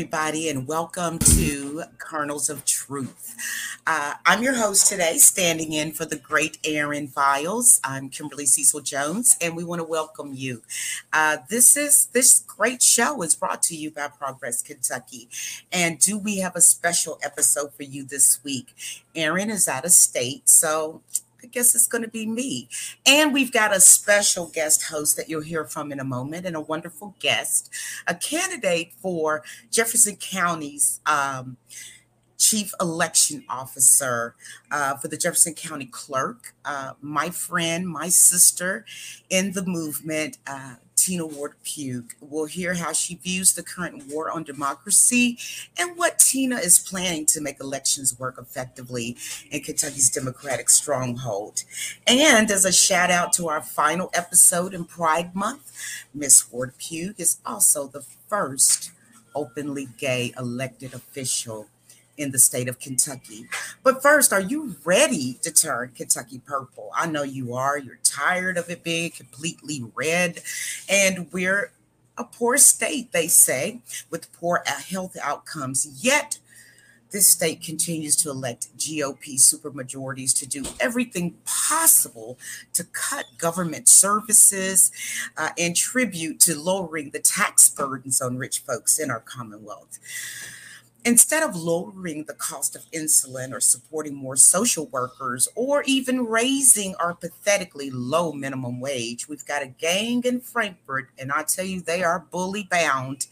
Everybody, and welcome to Kernels of Truth. Uh, I'm your host today, standing in for the great Aaron Files. I'm Kimberly Cecil Jones, and we want to welcome you. Uh, this is this great show is brought to you by Progress Kentucky, and do we have a special episode for you this week? Aaron is out of state, so I guess it's going to be me. And we've got a special guest host that you'll hear from in a moment, and a wonderful guest, a candidate for Jefferson County's um, chief election officer uh, for the Jefferson County clerk, uh, my friend, my sister in the movement. Uh, Tina Ward Pugh. We'll hear how she views the current war on democracy and what Tina is planning to make elections work effectively in Kentucky's Democratic stronghold. And as a shout out to our final episode in Pride Month, Miss Ward Pugh is also the first openly gay elected official in the state of Kentucky. But first, are you ready to turn Kentucky purple? I know you are. You're tired of it being completely red. And we're a poor state, they say, with poor health outcomes. Yet, this state continues to elect GOP supermajorities to do everything possible to cut government services uh, and tribute to lowering the tax burdens on rich folks in our Commonwealth. Instead of lowering the cost of insulin or supporting more social workers or even raising our pathetically low minimum wage, we've got a gang in Frankfort, and I tell you, they are bully bound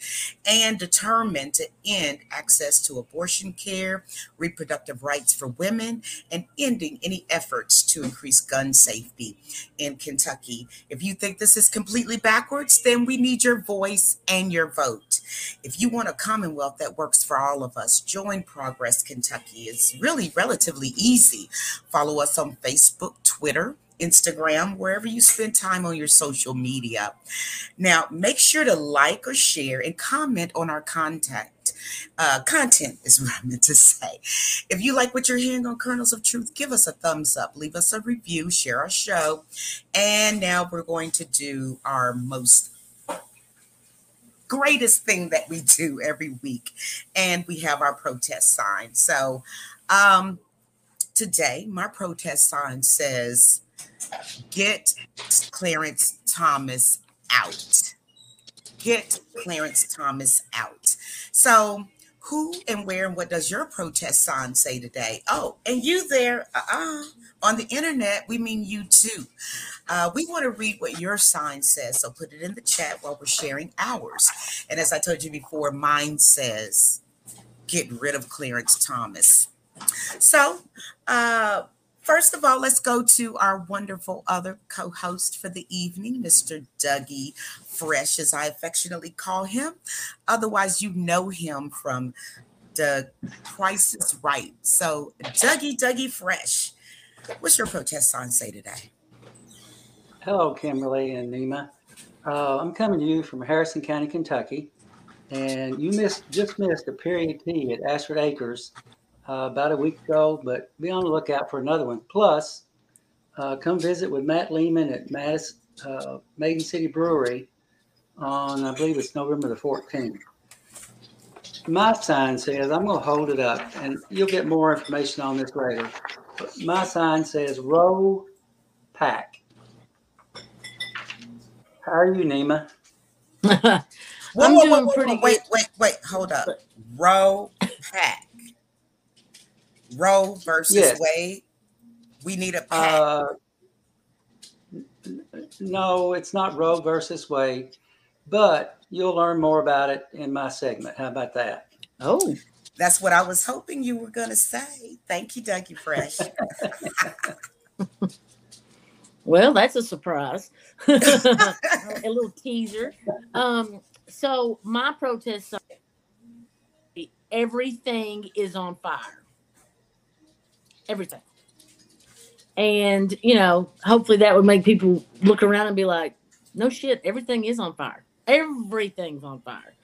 and determined to end access to abortion care, reproductive rights for women, and ending any efforts to increase gun safety in Kentucky. If you think this is completely backwards, then we need your voice and your vote. If you want a commonwealth that works for all, all of us. Join Progress Kentucky. It's really relatively easy. Follow us on Facebook, Twitter, Instagram, wherever you spend time on your social media. Now, make sure to like or share and comment on our content. Uh, content is what I meant to say. If you like what you're hearing on Kernels of Truth, give us a thumbs up, leave us a review, share our show. And now we're going to do our most greatest thing that we do every week. And we have our protest sign. So um, today, my protest sign says, Get Clarence Thomas out. Get Clarence Thomas out. So, who and where and what does your protest sign say today? Oh, and you there uh-uh. on the internet, we mean you too. Uh, we want to read what your sign says, so put it in the chat while we're sharing ours. And as I told you before, mine says, get rid of Clarence Thomas. So, uh, First of all, let's go to our wonderful other co host for the evening, Mr. Dougie Fresh, as I affectionately call him. Otherwise, you know him from the Price is Right. So, Dougie, Dougie Fresh, what's your protest sign say today? Hello, Kimberly and Nima. Uh, I'm coming to you from Harrison County, Kentucky, and you missed just missed a period T at Ashford Acres uh, about a week ago, but be on the lookout for another one. Plus, uh, come visit with Matt Lehman at Mattis, uh, Maiden City Brewery on, I believe it's November the 14th. My sign says, I'm going to hold it up and you'll get more information on this later. But my sign says, row pack. How are you, Nima? I'm whoa, doing whoa, whoa, pretty Wait, wait, wait, hold up. Row pack. Roe versus yes. Wade? We need a pack. Uh, no, it's not Roe versus Wade, but you'll learn more about it in my segment. How about that? Oh, that's what I was hoping you were going to say. Thank you, Dougie Fresh. well, that's a surprise. a little teaser. Um, so my protest, everything is on fire everything. And, you know, hopefully that would make people look around and be like, no shit, everything is on fire. Everything's on fire.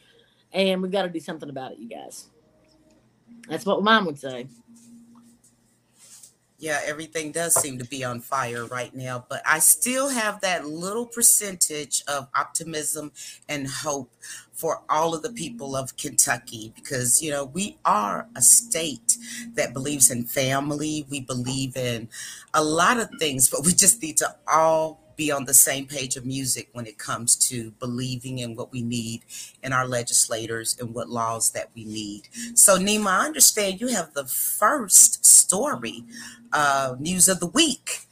And we've got to do something about it, you guys. That's what mom would say. Yeah, everything does seem to be on fire right now, but I still have that little percentage of optimism and hope for all of the people of Kentucky because, you know, we are a state that believes in family. We believe in a lot of things, but we just need to all be on the same page of music when it comes to believing in what we need in our legislators and what laws that we need. So, Nima, I understand you have the first story, uh, news of the week.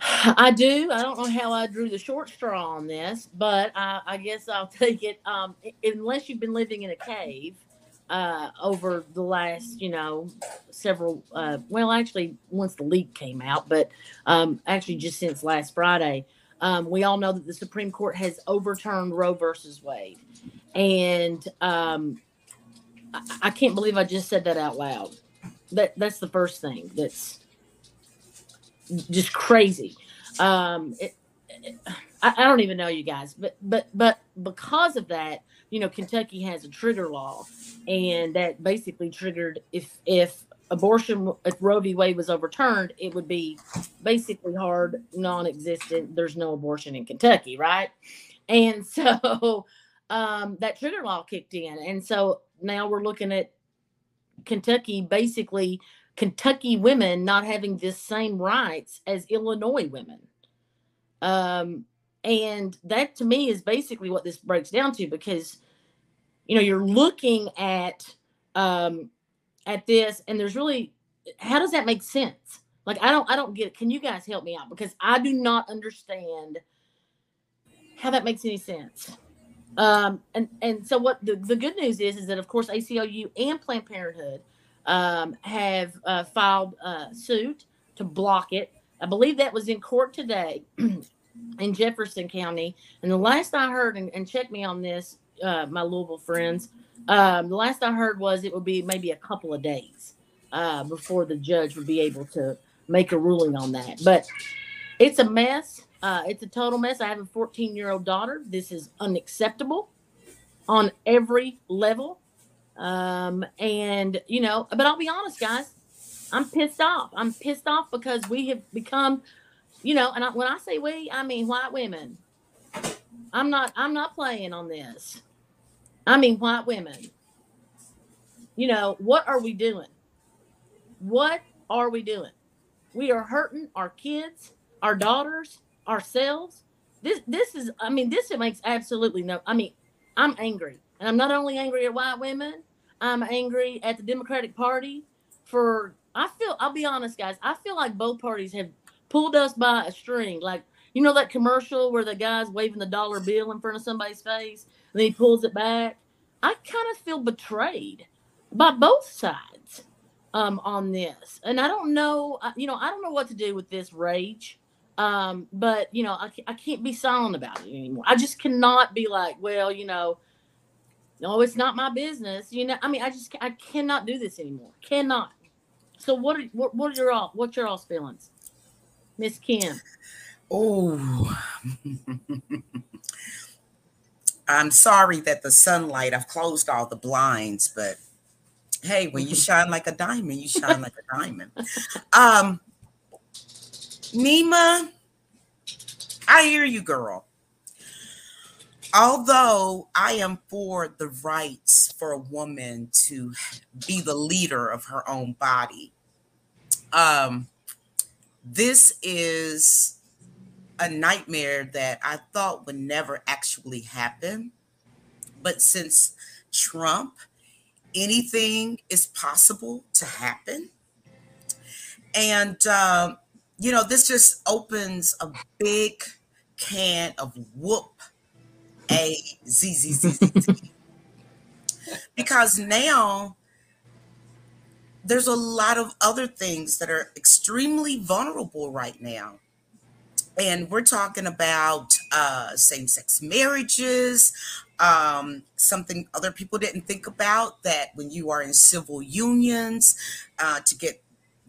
I do. I don't know how I drew the short straw on this, but I, I guess I'll take it. Um, unless you've been living in a cave, uh, over the last, you know, several, uh, well, actually, once the leak came out, but um, actually just since last Friday, um, we all know that the Supreme Court has overturned Roe versus Wade. And um, I, I can't believe I just said that out loud. That That's the first thing that's just crazy. Um, it, it, I, I don't even know you guys, but but but because of that, you know, Kentucky has a trigger law, and that basically triggered if if abortion if Roe v. Wade was overturned, it would be basically hard, non-existent. There's no abortion in Kentucky, right? And so um, that trigger law kicked in, and so now we're looking at Kentucky basically Kentucky women not having the same rights as Illinois women. Um, and that to me is basically what this breaks down to because you know you're looking at um at this and there's really how does that make sense? Like i don't i don't get it. Can you guys help me out? Because i do not understand how that makes any sense. Um and and so what the, the good news is is that of course aclu and planned parenthood um have uh, filed a suit to block it. I believe that was in court today in Jefferson County. And the last I heard, and, and check me on this, uh, my Louisville friends, um, the last I heard was it would be maybe a couple of days uh, before the judge would be able to make a ruling on that. But it's a mess. Uh, it's a total mess. I have a 14 year old daughter. This is unacceptable on every level. Um, and, you know, but I'll be honest, guys, I'm pissed off. I'm pissed off because we have become you know, and I, when I say we, I mean white women. I'm not I'm not playing on this. I mean white women. You know, what are we doing? What are we doing? We are hurting our kids, our daughters, ourselves. This this is I mean this makes absolutely no I mean I'm angry. And I'm not only angry at white women, I'm angry at the Democratic Party for I feel I'll be honest guys, I feel like both parties have pulled us by a string. Like, you know, that commercial where the guy's waving the dollar bill in front of somebody's face and he pulls it back? I kind of feel betrayed by both sides um, on this. And I don't know, you know, I don't know what to do with this rage. Um, but, you know, I, I can't be silent about it anymore. I just cannot be like, well, you know, no, it's not my business. You know, I mean, I just I cannot do this anymore. Cannot. So what are what, what are your all what's your all's feelings? Miss Kim? Oh, I'm sorry that the sunlight, I've closed all the blinds, but hey, when you shine like a diamond, you shine like a diamond. Um, Nima, I hear you, girl. Although I am for the rights for a woman to be the leader of her own body, um, this is a nightmare that I thought would never actually happen. But since Trump, anything is possible to happen. And, uh, you know, this just opens a big can of whoop a z z z z because now there's a lot of other things that are extremely vulnerable right now. And we're talking about uh, same sex marriages, um, something other people didn't think about that when you are in civil unions uh, to get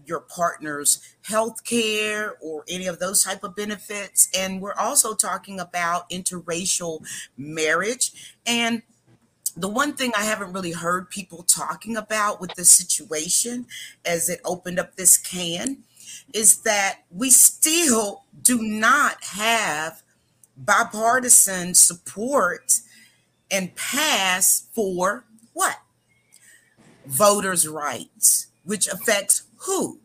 your partner's health care or any of those type of benefits. And we're also talking about interracial marriage. And the one thing I haven't really heard people talking about with this situation as it opened up this can is that we still do not have bipartisan support and pass for what? Voters' rights, which affects who?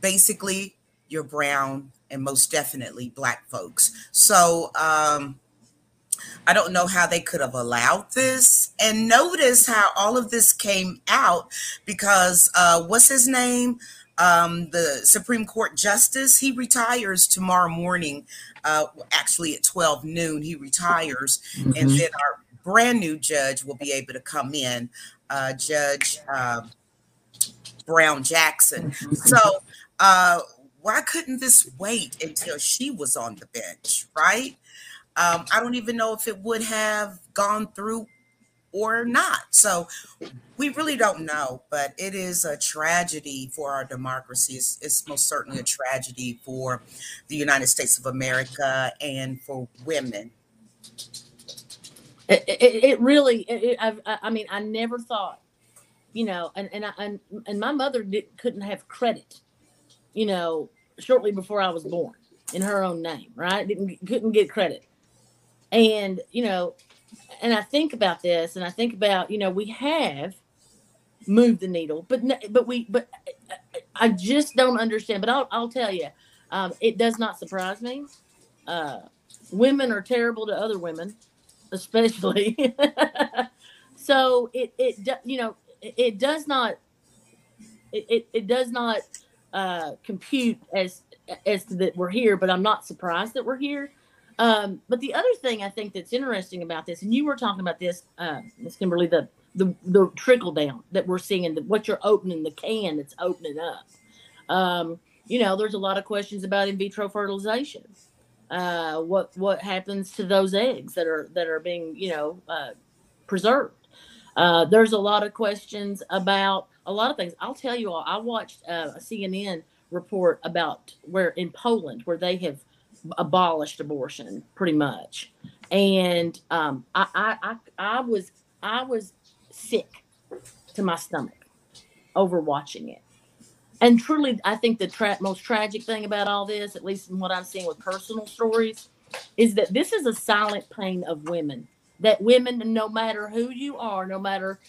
Basically, your brown and most definitely black folks. So, um, I don't know how they could have allowed this. And notice how all of this came out because uh, what's his name? Um, the Supreme Court Justice, he retires tomorrow morning. Uh, actually, at 12 noon, he retires. Mm-hmm. And then our brand new judge will be able to come in, uh, Judge uh, Brown Jackson. Mm-hmm. So, uh, why couldn't this wait until she was on the bench, right? Um, I don't even know if it would have gone through or not. So we really don't know, but it is a tragedy for our democracy. It's, it's, most certainly a tragedy for the United States of America and for women. It, it, it really, it, I, I mean, I never thought, you know, and and I, and, and my mother did, couldn't have credit, you know, shortly before I was born in her own name, right? Didn't couldn't get credit and, you know, and I think about this and I think about, you know, we have moved the needle, but, but we, but I just don't understand. But I'll, I'll tell you, um, it does not surprise me. Uh, women are terrible to other women, especially. so it, it, you know, it, it does not, it, it, it does not uh, compute as, as that we're here, but I'm not surprised that we're here um, but the other thing I think that's interesting about this, and you were talking about this, uh, Ms. Kimberly, the, the the trickle down that we're seeing, the, what you're opening, the can that's opening up. Um, you know, there's a lot of questions about in vitro fertilization. Uh, what what happens to those eggs that are that are being you know uh, preserved? Uh, there's a lot of questions about a lot of things. I'll tell you all. I watched uh, a CNN report about where in Poland where they have abolished abortion pretty much. And um, I, I, I, I was, I was sick to my stomach over watching it. And truly, I think the tra- most tragic thing about all this, at least in what I'm seeing with personal stories, is that this is a silent pain of women. That women, no matter who you are, no matter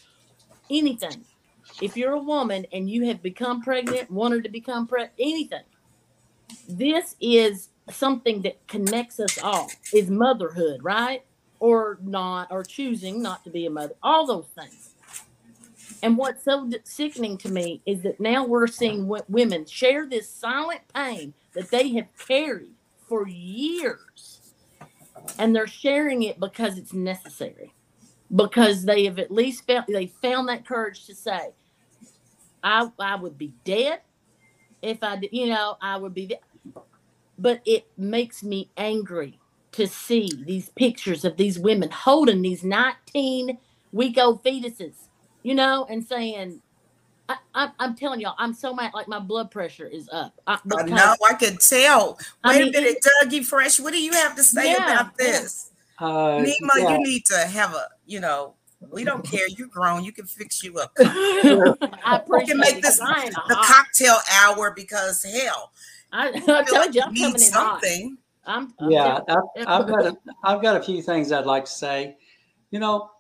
anything, if you're a woman and you have become pregnant, wanted to become pregnant, anything, this is something that connects us all is motherhood, right? Or not, or choosing not to be a mother, all those things. And what's so sickening to me is that now we're seeing women share this silent pain that they have carried for years. And they're sharing it because it's necessary. Because they have at least felt they found that courage to say, I I would be dead if I did, you know, I would be but it makes me angry to see these pictures of these women holding these 19 week old fetuses, you know, and saying, I, am telling y'all, I'm so mad. Like my blood pressure is up. I, I know. I could tell. Wait I mean, a minute, Dougie Fresh. What do you have to say yeah, about this? Uh, Nima, yeah. you need to have a. You know, we don't care. You're grown. You can fix you up. I appreciate we can make this the cocktail hour because hell, I, I told you I'm coming something. I'm, I'm yeah, I've, I've, got a, I've got a few things I'd like to say. You know,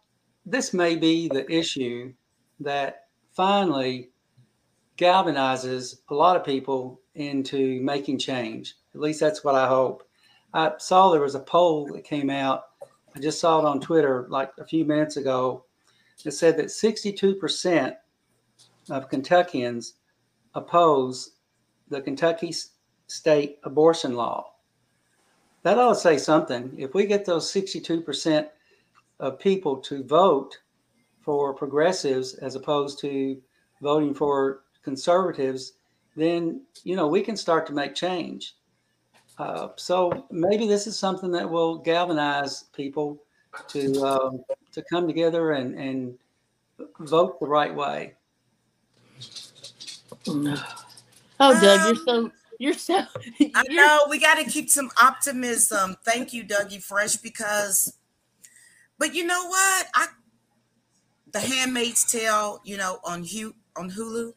this may be the issue that finally galvanizes a lot of people into making change. At least that's what I hope. I saw there was a poll that came out. I just saw it on Twitter like a few minutes ago. It said that 62% of Kentuckians oppose the Kentucky state abortion law. That ought to say something. If we get those 62% of people to vote for progressives as opposed to voting for conservatives, then you know we can start to make change. Uh, so maybe this is something that will galvanize people to um, to come together and and vote the right way. Oh, Doug, you're so you're so. You're, I know we got to keep some optimism. Thank you, Dougie Fresh, because. But you know what? I The Handmaid's Tale, you know, on Hulu, on Hulu.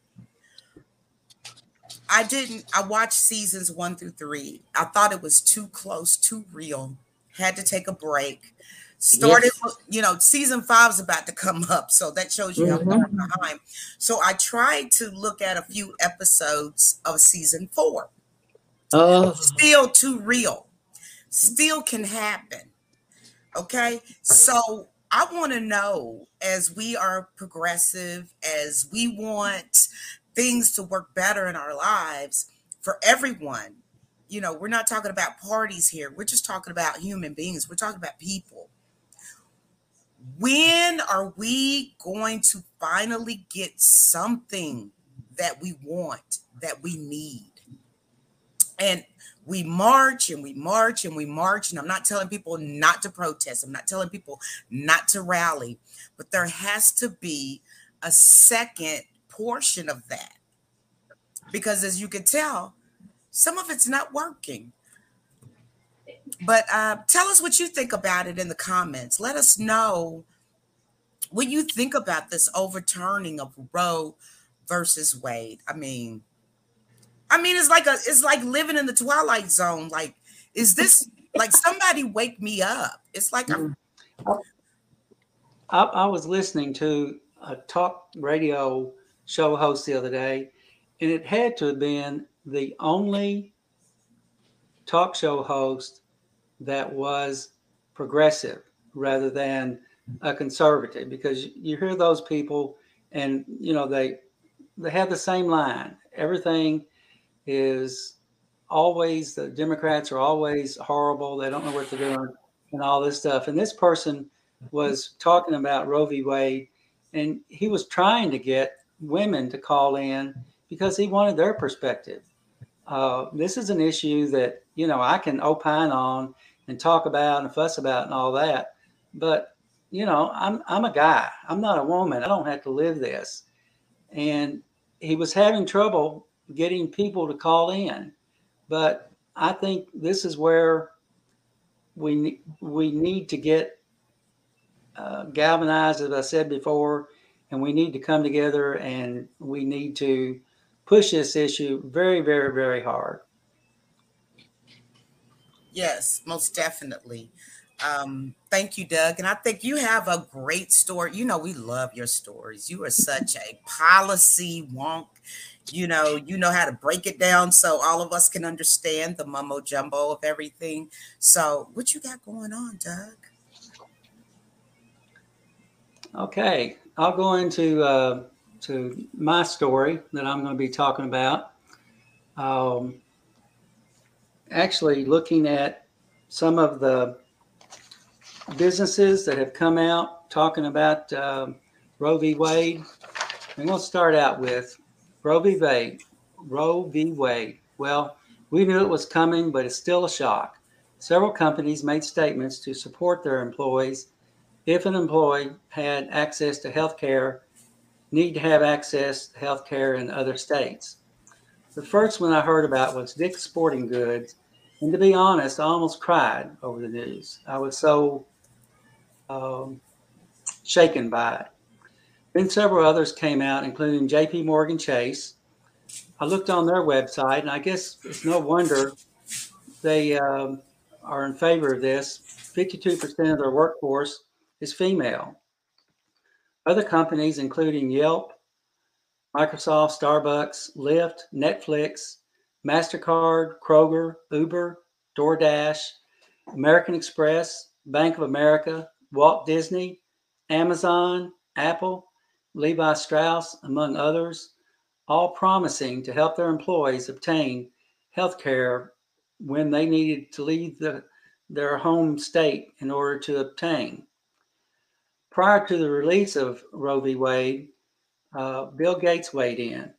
I didn't. I watched seasons one through three. I thought it was too close, too real. Had to take a break. Started, yes. you know, season five is about to come up, so that shows you mm-hmm. how far behind. So I tried to look at a few episodes of season four. Oh, still too real. Still can happen. Okay, so I want to know as we are progressive, as we want things to work better in our lives for everyone. You know, we're not talking about parties here. We're just talking about human beings. We're talking about people. When are we going to finally get something that we want, that we need? And we march and we march and we march. And I'm not telling people not to protest, I'm not telling people not to rally, but there has to be a second portion of that. Because as you can tell, some of it's not working. But uh, tell us what you think about it in the comments. Let us know what you think about this overturning of Roe versus Wade. I mean, I mean, it's like a it's like living in the twilight zone. Like, is this like somebody wake me up? It's like I'm. I, I was listening to a talk radio show host the other day, and it had to have been the only talk show host that was progressive rather than a conservative because you hear those people and you know they they have the same line everything is always the Democrats are always horrible. They don't know what they're doing and all this stuff. And this person was talking about Roe v. Wade, and he was trying to get women to call in because he wanted their perspective. Uh, this is an issue that you know I can opine on and talk about and fuss about and all that, but you know I'm I'm a guy. I'm not a woman. I don't have to live this. And he was having trouble getting people to call in. But I think this is where we we need to get uh, galvanized, as I said before, and we need to come together and we need to push this issue very, very, very hard. Yes, most definitely. Um, thank you, Doug. And I think you have a great story. You know, we love your stories. You are such a policy wonk you know you know how to break it down so all of us can understand the mumbo jumbo of everything so what you got going on doug okay i'll go into uh, to my story that i'm going to be talking about um, actually looking at some of the businesses that have come out talking about uh, roe v wade going to start out with Roe v. Wade. Roe v. Wade. Well, we knew it was coming, but it's still a shock. Several companies made statements to support their employees. If an employee had access to health care, need to have access to health care in other states. The first one I heard about was Dick's Sporting Goods. And to be honest, I almost cried over the news. I was so um, shaken by it. Then several others came out, including JP Morgan Chase. I looked on their website, and I guess it's no wonder they um, are in favor of this. 52% of their workforce is female. Other companies, including Yelp, Microsoft, Starbucks, Lyft, Netflix, MasterCard, Kroger, Uber, DoorDash, American Express, Bank of America, Walt Disney, Amazon, Apple, Levi Strauss, among others, all promising to help their employees obtain health care when they needed to leave the, their home state in order to obtain. Prior to the release of Roe v. Wade, uh, Bill Gates weighed in.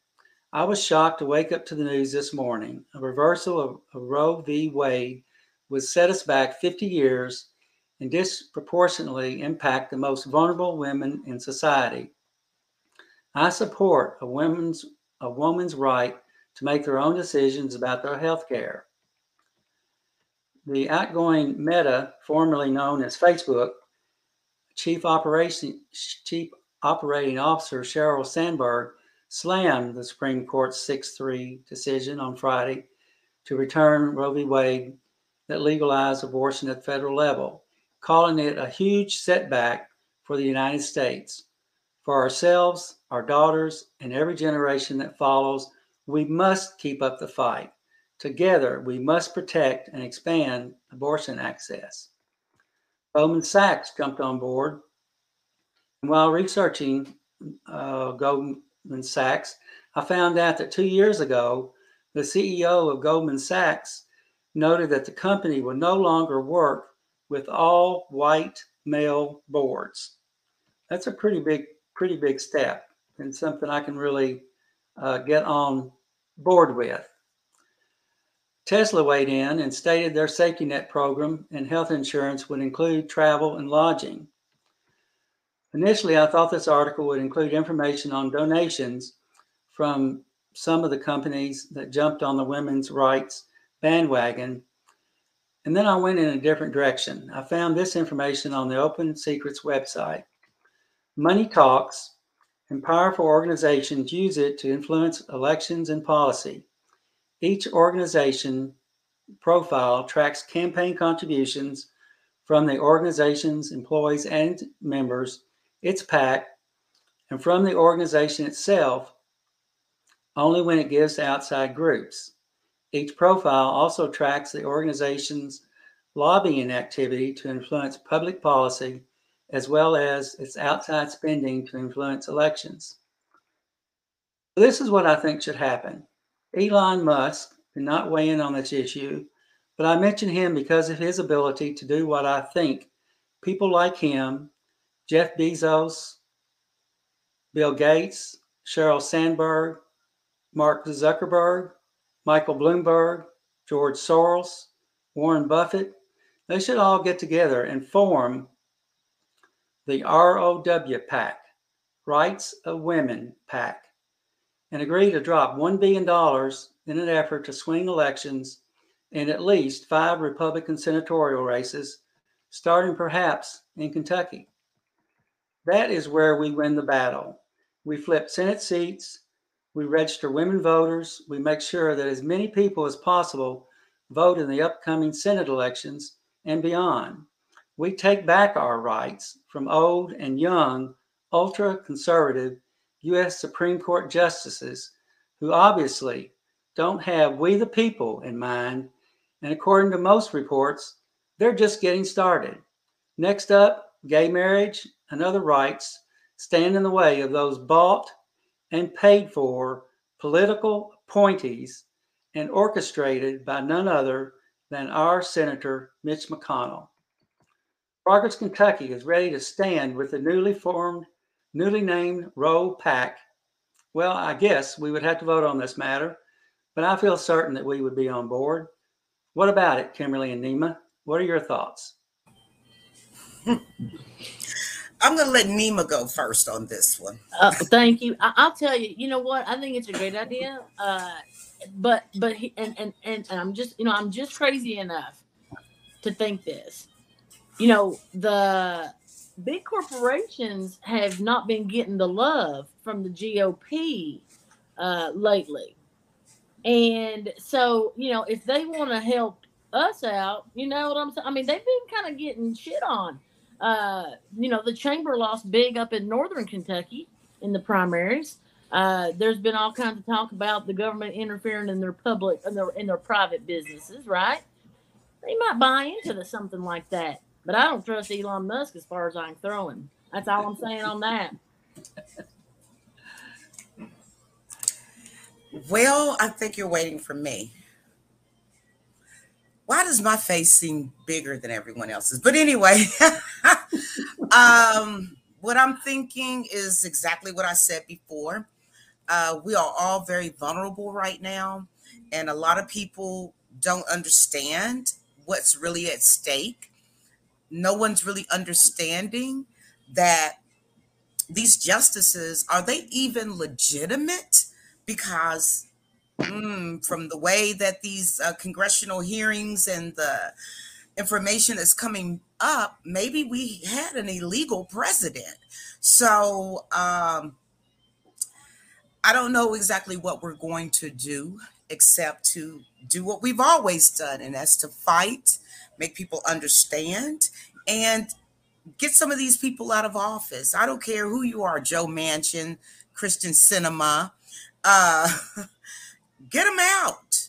I was shocked to wake up to the news this morning. A reversal of, of Roe v. Wade would set us back 50 years and disproportionately impact the most vulnerable women in society. I support a woman's a woman's right to make their own decisions about their health care. The outgoing Meta, formerly known as Facebook, chief operation chief operating officer Sheryl Sandberg slammed the Supreme Court's 6 3 decision on Friday to return Roe v. Wade that legalized abortion at federal level, calling it a huge setback for the United States. For ourselves, our daughters, and every generation that follows, we must keep up the fight. Together, we must protect and expand abortion access. Goldman Sachs jumped on board. And while researching uh, Goldman Sachs, I found out that two years ago, the CEO of Goldman Sachs noted that the company would no longer work with all white male boards. That's a pretty big, pretty big step and something I can really uh, get on board with. Tesla weighed in and stated their safety net program and health insurance would include travel and lodging. Initially, I thought this article would include information on donations from some of the companies that jumped on the women's rights bandwagon. And then I went in a different direction. I found this information on the Open Secrets website. Money talks, and powerful organizations use it to influence elections and policy. Each organization profile tracks campaign contributions from the organization's employees and members, its PAC, and from the organization itself only when it gives to outside groups. Each profile also tracks the organization's lobbying activity to influence public policy, as well as its outside spending to influence elections. This is what I think should happen. Elon Musk did not weigh in on this issue, but I mention him because of his ability to do what I think people like him, Jeff Bezos, Bill Gates, Sheryl Sandberg, Mark Zuckerberg, Michael Bloomberg, George Soros, Warren Buffett, they should all get together and form the ROW PAC, Rights of Women PAC, and agree to drop $1 billion in an effort to swing elections in at least five Republican senatorial races, starting perhaps in Kentucky. That is where we win the battle. We flip Senate seats we register women voters. We make sure that as many people as possible vote in the upcoming Senate elections and beyond. We take back our rights from old and young, ultra conservative U.S. Supreme Court justices who obviously don't have we the people in mind. And according to most reports, they're just getting started. Next up, gay marriage and other rights stand in the way of those bought and paid for political appointees and orchestrated by none other than our Senator Mitch McConnell. Progress Kentucky is ready to stand with the newly formed, newly named Roe PAC. Well, I guess we would have to vote on this matter, but I feel certain that we would be on board. What about it, Kimberly and Nima? What are your thoughts? I'm to let Nima go first on this one. Uh, thank you. I, will tell you. You know what? I think it's a great idea. Uh, but but he, and, and and and I'm just you know I'm just crazy enough to think this. You know the big corporations have not been getting the love from the GOP uh, lately, and so you know if they want to help us out, you know what I'm saying. I mean they've been kind of getting shit on uh, you know, the chamber lost big up in northern Kentucky in the primaries. Uh, there's been all kinds of talk about the government interfering in their public in their in their private businesses, right? They might buy into the, something like that, but I don't trust Elon Musk as far as I can throw him. That's all I'm saying on that. Well, I think you're waiting for me why does my face seem bigger than everyone else's? But anyway, um, what I'm thinking is exactly what I said before. Uh, we are all very vulnerable right now, and a lot of people don't understand what's really at stake. No one's really understanding that these justices are they even legitimate because mm, from the way that these uh, congressional hearings and the information that's coming up, maybe we had an illegal president. So um, I don't know exactly what we're going to do except to do what we've always done, and that's to fight, make people understand, and get some of these people out of office. I don't care who you are, Joe Manchin, Kyrsten Sinema. uh, get them out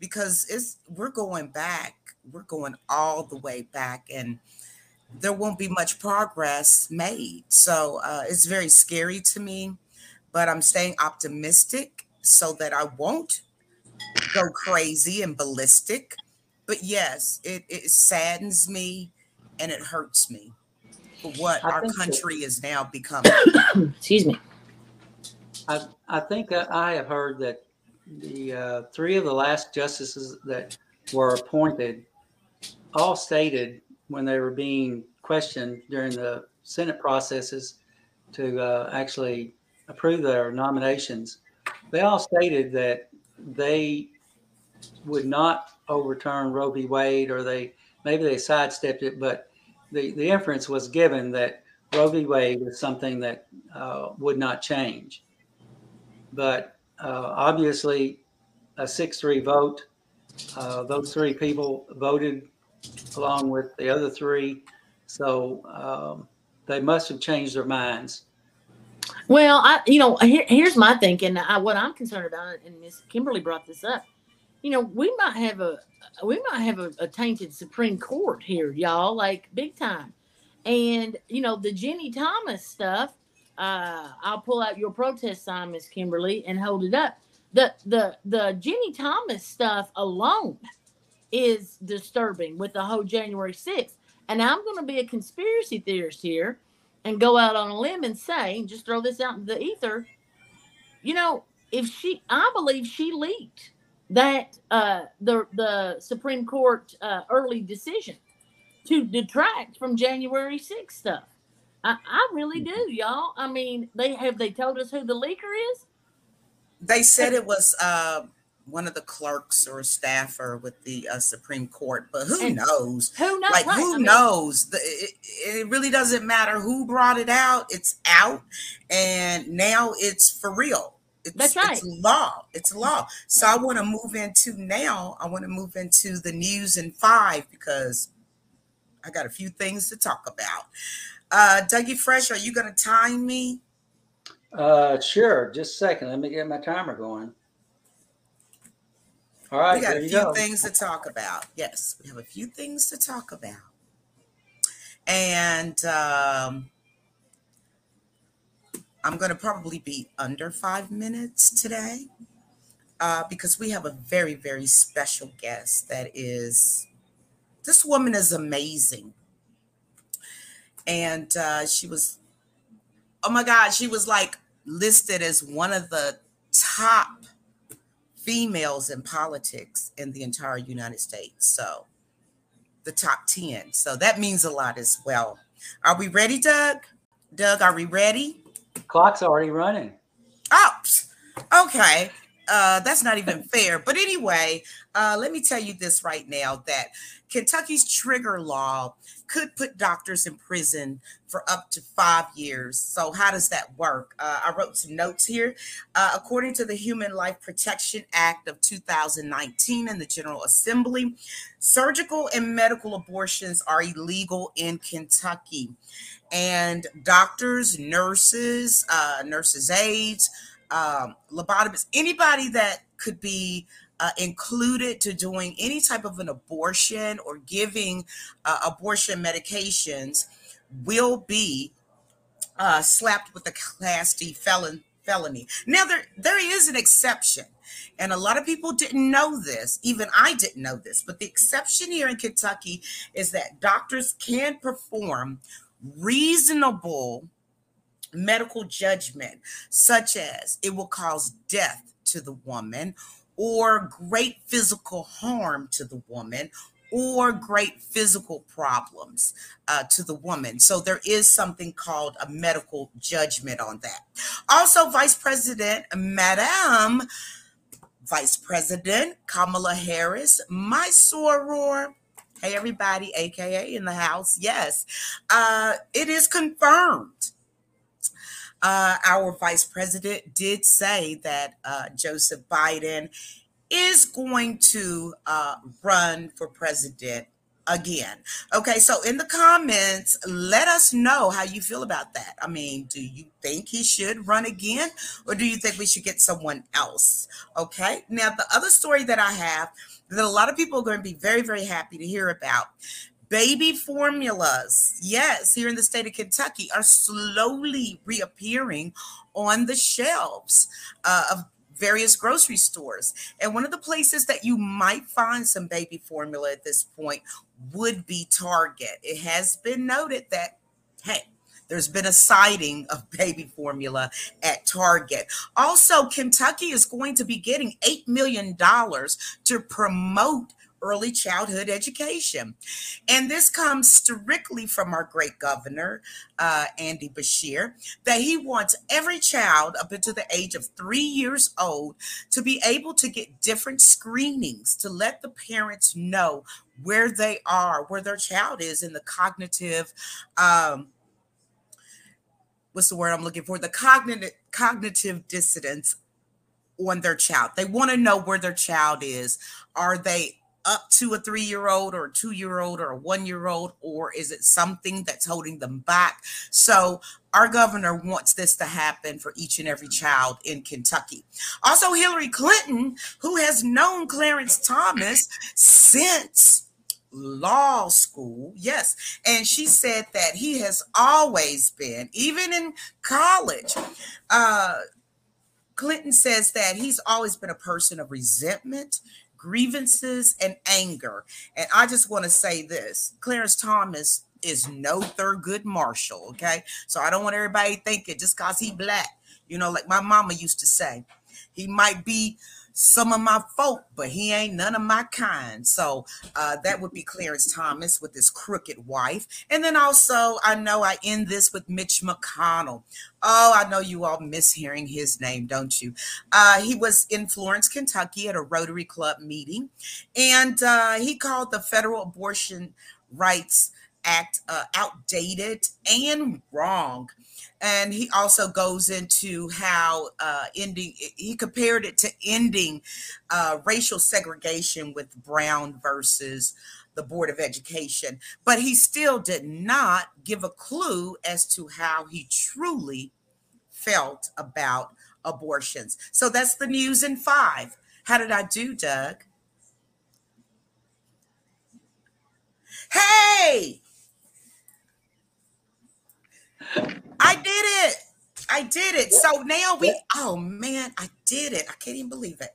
because it's we're going back. We're going all the way back, and there won't be much progress made. So uh, it's very scary to me, but I'm staying optimistic so that I won't go crazy and ballistic. But yes, it, it saddens me and it hurts me for what our country is now becoming. Excuse me. I, I think I have heard that the uh, three of the last justices that were appointed all stated when they were being questioned during the Senate processes to uh, actually approve their nominations they all stated that they would not overturn Roe v. Wade, or they maybe they sidestepped it, but the, the inference was given that Roe v. Wade was something that uh, would not change. But uh, obviously, a 6 3 vote, uh, those three people voted along with the other three. So um, they must have changed their minds. Well, I, you know, here, here's my thinking. I, what I'm concerned about, and Miss Kimberly brought this up. You know, we might have a, we might have a, a tainted Supreme Court here, y'all, like big time. And you know, the Ginni Thomas stuff. Uh, I'll pull out your protest sign, Miss Kimberly, and hold it up. The the the Ginni Thomas stuff alone is disturbing with the whole January 6th. And I'm going to be a conspiracy theorist here and go out on a limb and say, just throw this out in the ether, you know, if she, I believe she leaked that uh, the the Supreme Court uh, early decision to detract from January 6th stuff. I, I really do, y'all. I mean, they have they told us who the leaker is? They said it was uh, one of the clerks or a staffer with the uh, Supreme Court, but who and knows? Who knows? Like right. who I mean, knows? The, it, it, really doesn't matter who brought it out. It's out, and now it's for real. It's, That's right. It's law. It's law. So I want to move into now. I want to move into the news in five because I got a few things to talk about. Uh, Dougie Fresh, are you going to time me? Uh, sure. Just a second. Let me get my timer going. All right. We got a few go. things to talk about. Yes, we have a few things to talk about. And um, I'm going to probably be under five minutes today uh, because we have a very, very special guest that is, this woman is amazing. And uh, she was, oh my God, she was like listed as one of the top females in politics in the entire United States. So the top 10. So that means a lot as well. Are we ready, Doug? Doug, are we ready? Clock's already running. Oops. Okay. Uh, that's not even fair. But anyway, uh, let me tell you this right now that Kentucky's trigger law could put doctors in prison for up to five years. So, how does that work? Uh, I wrote some notes here. Uh, according to the Human Life Protection Act of 2019 and the General Assembly, surgical and medical abortions are illegal in Kentucky. And doctors, nurses, uh, nurses' aides, um, lobotomists, anybody that could be uh, included to doing any type of an abortion or giving uh, abortion medications will be uh, slapped with a class D felon felony. Now there there is an exception, and a lot of people didn't know this. Even I didn't know this, but the exception here in Kentucky is that doctors can perform reasonable medical judgment, such as it will cause death to the woman or great physical harm to the woman or great physical problems uh, to the woman. So there is something called a medical judgment on that. Also, Vice President Madam Vice President Kamala Harris, my soror, Hey, everybody, AKA in the house. Yes, uh, it is confirmed. Uh, our vice president did say that uh, Joseph Biden is going to uh, run for president again. Okay, so in the comments, let us know how you feel about that. I mean, do you think he should run again, or do you think we should get someone else? Okay, now the other story that I have that a lot of people are going to be very, very happy to hear about. Baby formulas, yes, here in the state of Kentucky, are slowly reappearing on the shelves uh, of various grocery stores. And one of the places that you might find some baby formula at this point would be Target. It has been noted that, hey, there's been a sighting of baby formula at Target. Also, Kentucky is going to be getting $8 million to promote early childhood education. And this comes strictly from our great governor, uh, Andy Beshear, that he wants every child up until the age of three years old to be able to get different screenings to let the parents know where they are, where their child is in the cognitive. Um, what's the word I'm looking for? The cognitive cognitive dissonance on their child. They want to know where their child is. Are they up to a three year old or a two year old or a one year old, or is it something that's holding them back? So, our governor wants this to happen for each and every child in Kentucky. Also, Hillary Clinton, who has known Clarence Thomas since law school. Yes. And she said that he has always been, even in college, uh, Clinton says that he's always been a person of resentment, grievances, and anger. And I just want to say this Clarence Thomas is no Thurgood Marshall. Okay. So I don't want everybody thinking just because he black, you know, like my mama used to say, he might be some of my folk, but he ain't none of my kind. So uh, that would be Clarence Thomas with his crooked wife. And then also, I know I end this with Mitch McConnell. Oh, I know you all miss hearing his name, don't you? Uh, he was in Florence, Kentucky at a Rotary Club meeting, and uh, he called the federal abortion rights act uh, outdated and wrong and he also goes into how uh, ending he compared it to ending uh, racial segregation with brown versus the board of education. But he still did not give a clue as to how he truly felt about abortions. So that's the news in five. How did i do doug? Hey I did it. I did it. So now we, oh man, I did it. I can't even believe it.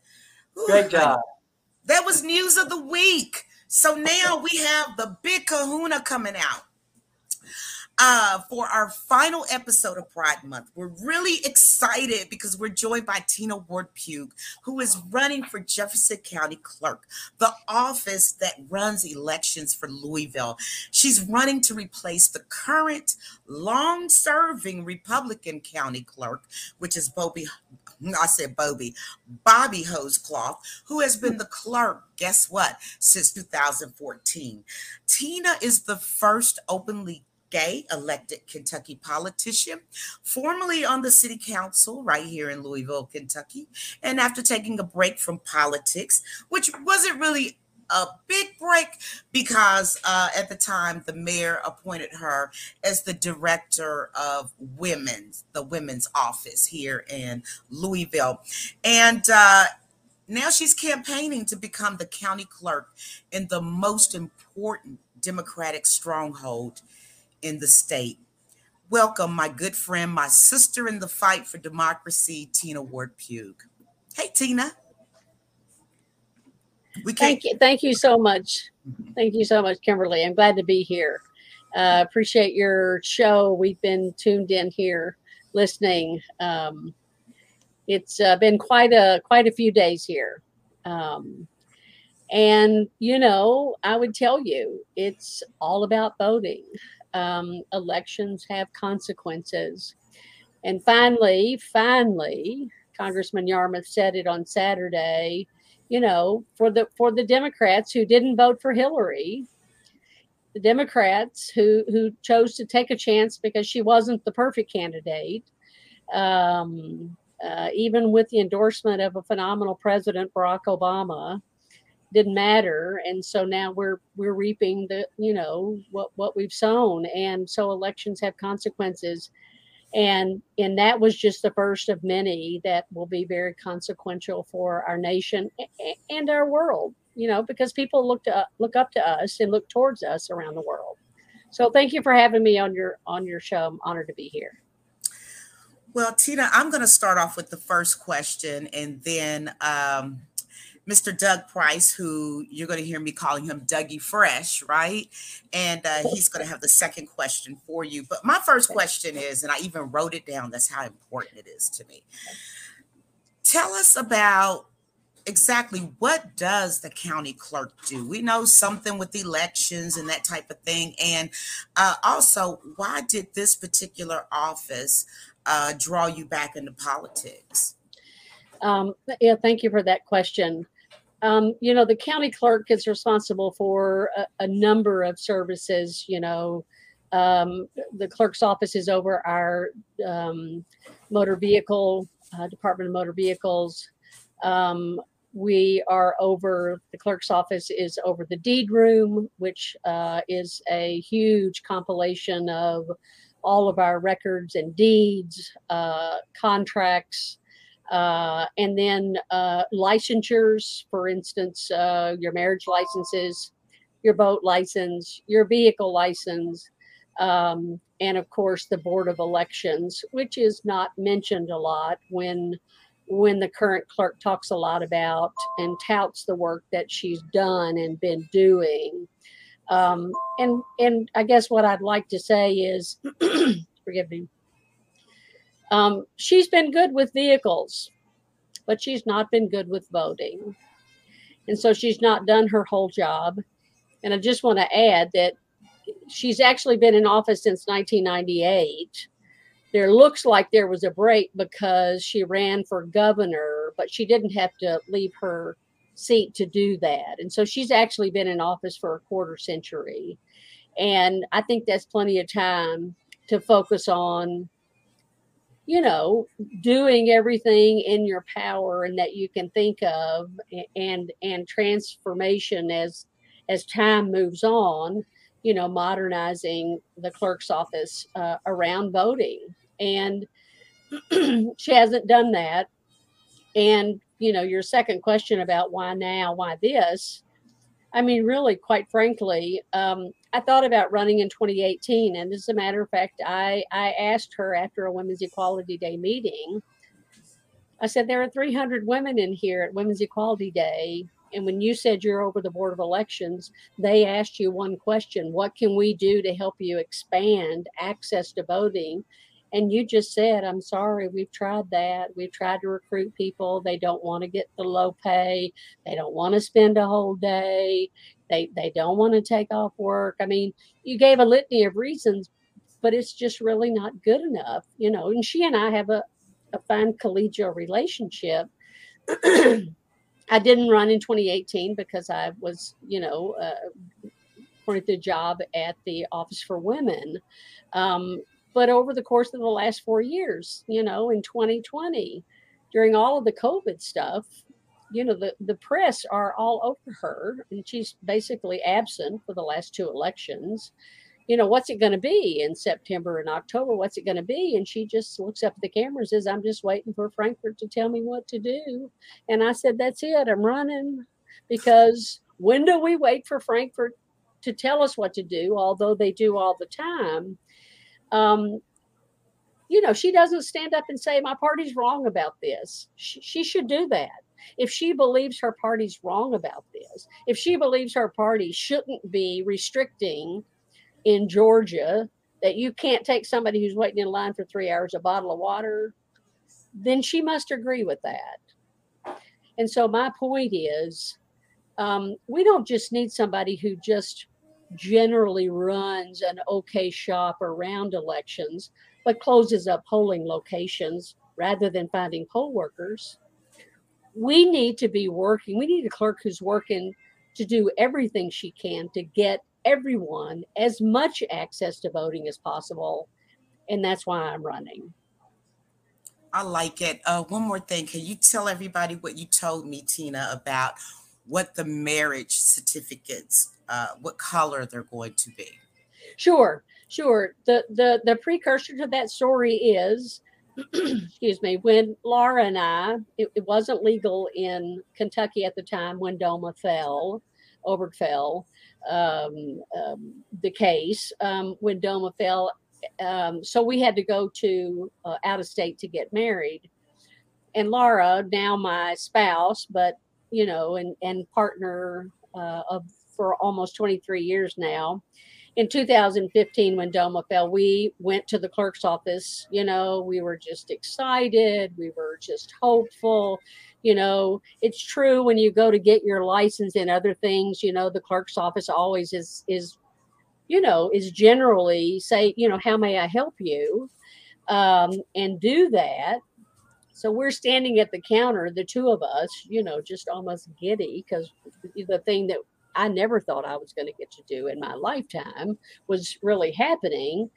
Ooh, Great job. That was news of the week. So now we have the big kahuna coming out uh, for our final episode of Pride Month. We're really excited because we're joined by Tina Ward Pugh, who is running for Jefferson County Clerk, the office that runs elections for Louisville. She's running to replace the current long serving Republican County Clerk, which is Bobby. I said Bobby, Bobby Holsclaw, who has been the clerk, guess what, since 2014. Tina is the first openly Gay, elected Kentucky politician, formerly on the city council right here in Louisville, Kentucky. And after taking a break from politics, which wasn't really a big break because uh, at the time the mayor appointed her as the director of women's the women's office here in louisville and uh, now she's campaigning to become the county clerk in the most important democratic stronghold in the state. Welcome, my good friend, my sister in the fight for democracy, Tina Ward Pugh. Hey, Tina. We thank you. Thank you so much. Thank you so much, Kimberly. I'm glad to be here. Uh, appreciate your show. We've been tuned in here, listening. Um, it's uh, been quite a quite a few days here. Um, and you know, I would tell you, it's all about voting um, elections have consequences. And finally, finally, Congressman Yarmuth said it on Saturday. You know, for the for the Democrats who didn't vote for Hillary, the Democrats who who chose to take a chance because she wasn't the perfect candidate. Um, uh, even with the endorsement of a phenomenal president, Barack Obama, didn't matter. And so now we're we're reaping the you know what what we've sown, and so elections have consequences. And and that was just the first of many that will be very consequential for our nation and our world. You know, because people look to look up to us and look towards us around the world. So thank you for having me on your on your show. I'm honored to be here. Well, Tina, I'm going to start off with the first question, and then um, Mr. Doug Price, who you're going to hear me calling him Dougie Fresh, right? And uh, he's going to have the second question for you. But my first question is, and I even wrote it down, that's how important it is to me. Tell us about exactly what does the county clerk do we know something with elections and that type of thing and uh, also why did this particular office uh, draw you back into politics? Um, yeah, thank you for that question. Um, you know, the county clerk is responsible for a, a number of services. You know, um, the clerk's office is over our um, motor vehicle, uh, Department of Motor Vehicles. Um, we are over, the clerk's office is over the deed room, which uh, is a huge compilation of all of our records and deeds, uh, contracts, uh, and then uh, licensures, for instance, uh, your marriage licenses, your boat license, your vehicle license, um, and of course the Board of Elections, which is not mentioned a lot when when the current clerk talks a lot about and touts the work that she's done and been doing. Um, and and I guess what I'd like to say is, forgive me. Um, she's been good with vehicles, but she's not been good with voting, and so she's not done her whole job. And I just want to add that she's actually been in office since 1998. There looks like there was a break because she ran for governor, but she didn't have to leave her seat to do that. And so she's actually been in office for a quarter century. And I think that's plenty of time to focus on, you know, doing everything in your power and that you can think of and and transformation as as time moves on, you know, modernizing the clerk's office uh, around voting. And she hasn't done that. And you know, your second question about why now, why this, I mean, really, quite frankly, um, I thought about running in 2018. And as a matter of fact, I, I asked her after a Women's Equality Day meeting, I said, There are 300 women in here at Women's Equality Day. And when you said you're over the Board of Elections, they asked you one question What can we do to help you expand access to voting? and you just said i'm sorry we've tried that we've tried to recruit people they don't want to get the low pay they don't want to spend a whole day they they don't want to take off work. I mean you gave a litany of reasons but it's just really not good enough you know and she and i have a, a fine collegial relationship. I didn't run in 2018 because i was you know uh, for the job at the office for women. Um, but over the course of the last four years, you know, in 2020, during all of the COVID stuff, you know, the, the press are all over her and she's basically absent for the last two elections. You know, what's it going to be in September and October? What's it going to be? And she just looks up at the camera and says, I'm just waiting for Frankfort to tell me what to do. And I said, That's it. I'm running because when do we wait for Frankfort to tell us what to do? Although they do all the time um, you know, she doesn't stand up and say, My party's wrong about this. She, she, should do that. If she believes her party's wrong about this, if she believes her party shouldn't be restricting in Georgia that you can't take somebody who's waiting in line for three hours a bottle of water, then she must agree with that. And so, my point is, um, we don't just need somebody who just generally runs an okay shop around elections, but closes up polling locations rather than finding poll workers. We need to be working, we need a clerk who's working to do everything she can to get everyone as much access to voting as possible. And that's why I'm running. I like it. Uh, one more thing. Can you tell everybody what you told me, Tina, about what the marriage certificates, uh, what color they're going to be? Sure, sure. The the the precursor to that story is, excuse me, when Laura and I, it, it, wasn't legal in Kentucky at the time when DOMA fell, Obergefell, um, um, the case um, when DOMA fell. Um, so we had to go to uh, out of state to get married. And Laura, now my spouse, but you know, and and partner uh, of for almost 23 years now. In 2015, when DOMA fell, we went to the clerk's office. You know, we were just excited. We were just hopeful. You know, it's true when you go to get your license and other things. You know, the clerk's office always is is, you know, is generally say, you know, how may I help you, um, and do that so we're standing at the counter, the two of us, you know, just almost giddy because the thing that I never thought I was going to get to do in my lifetime was really happening.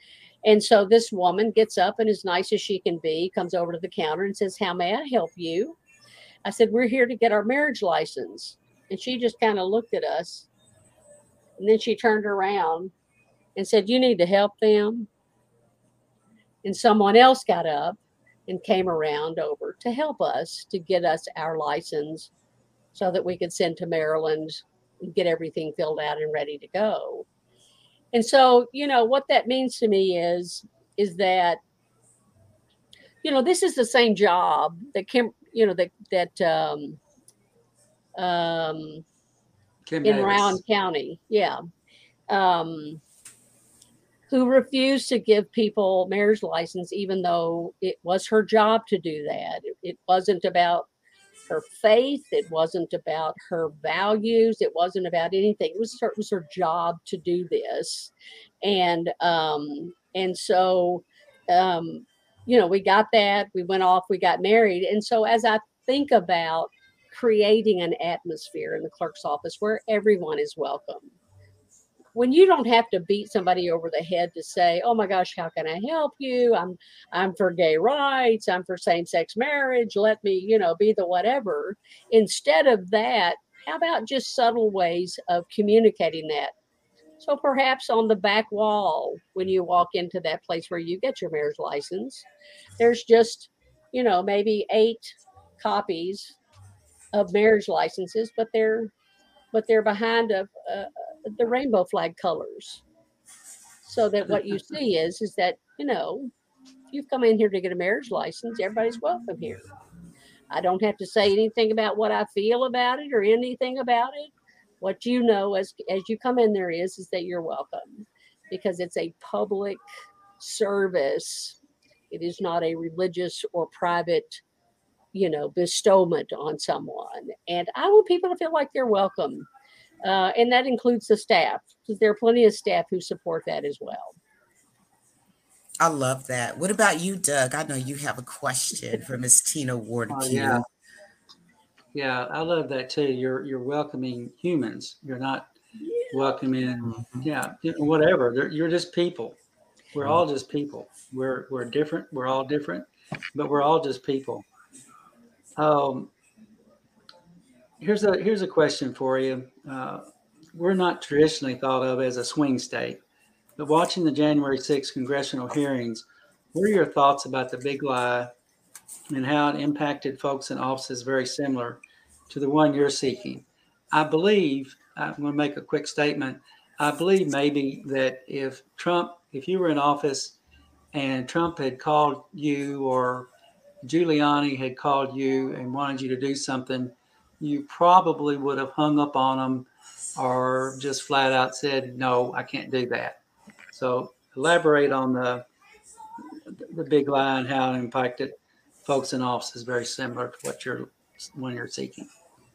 And so this woman gets up and, as nice as she can be, comes over to the counter and says, How may I help you? I said, We're here to get our marriage license. And she just kind of looked at us. And then she turned around and said, You need to help them. And someone else got up and came around over to help us to get us our license so that we could send to Maryland and get everything filled out and ready to go. And so, you know, what that means to me is is that you know, this is the same job that Kim, you know, that that um um Kim in Davis. Rowan County. Yeah. Um who refused to give people marriage license, even though it was her job to do that. It wasn't about her faith. It wasn't about her values. It wasn't about anything. It was her, it was her job to do this, and um, and so um, you know we got that. We went off. We got married, and so as I think about creating an atmosphere in the clerk's office where everyone is welcome when you don't have to beat somebody over the head to say, "Oh my gosh, how can I help you? I'm I'm for gay rights, I'm for same-sex marriage, let me, you know, be the whatever." Instead of that, how about just subtle ways of communicating that? So perhaps on the back wall when you walk into that place where you get your marriage license, there's just, you know, maybe 8 copies of marriage licenses, but they're but they're behind a, a, the rainbow flag colors. So that what you see is is that you know if you've come in here to get a marriage license everybody's welcome here. I don't have to say anything about what i feel about it or anything about it. What you know as as you come in there is is that you're welcome because it's a public service. It is not a religious or private you know bestowment on someone. And i want people to feel like they're welcome uh, and that includes the staff, because there are plenty of staff who support that as well. I love that. What about you, Doug? I know you have a question for Miss Tina Ward. Oh, yeah. Yeah, I love that too. You're you're welcoming humans. You're not yeah. welcoming, mm-hmm. yeah, whatever. They're, you're just people. We're all just people. We're we're different. We're all different, but we're all just people. Um, here's a here's a question for you. Uh, we're not traditionally thought of as a swing state, but watching the January 6th congressional hearings, what are your thoughts about the big lie and how it impacted folks in offices very similar to the one you're seeking? I believe I'm going to make a quick statement. I believe maybe that if Trump, if you were in office and Trump had called you or Giuliani had called you and wanted you to do something, you probably would have hung up on them or just flat out said, no, I can't do that. So elaborate on the the big lie and how it impacted folks in office is very similar to what you're when you're seeking.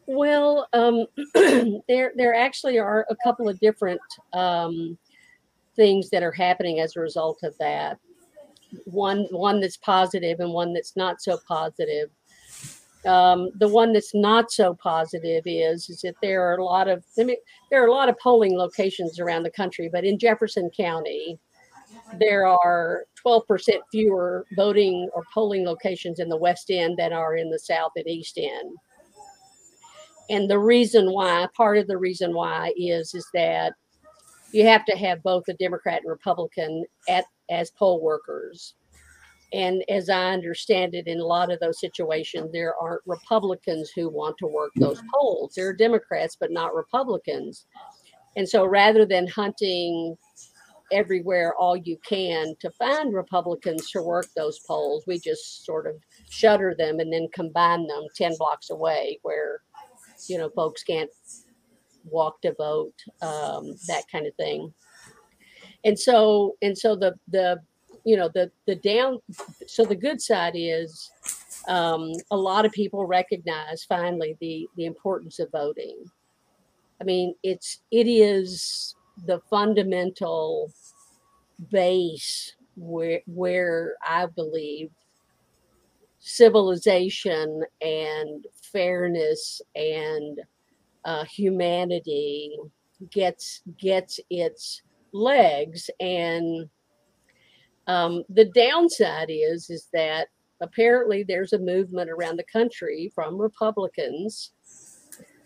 Well, um, there there actually are a couple of different um, things that are happening as a result of that. One one that's positive and one that's not so positive Um, the one that's not so positive is is that there are a lot of I mean, there are a lot of polling locations around the country, but in Jefferson County, there are 12% fewer voting or polling locations in the West End than are in the South and East End. And the reason why, part of the reason why is is that you have to have both a Democrat and Republican at as poll workers. And as I understand it, in a lot of those situations, there aren't Republicans who want to work those polls. There are Democrats, but not Republicans. And so rather than hunting everywhere all you can to find Republicans to work those polls, we just sort of shutter them and then combine them 10 blocks away where you know, folks can't walk to vote, um, that kind of thing. And so, and so the the you know the the down. So the good side is um, a lot of people recognize finally the the importance of voting. I mean, it's it is the fundamental base where where I believe civilization and fairness and uh, humanity gets gets its legs and um, the downside is is that apparently there's a movement around the country from republicans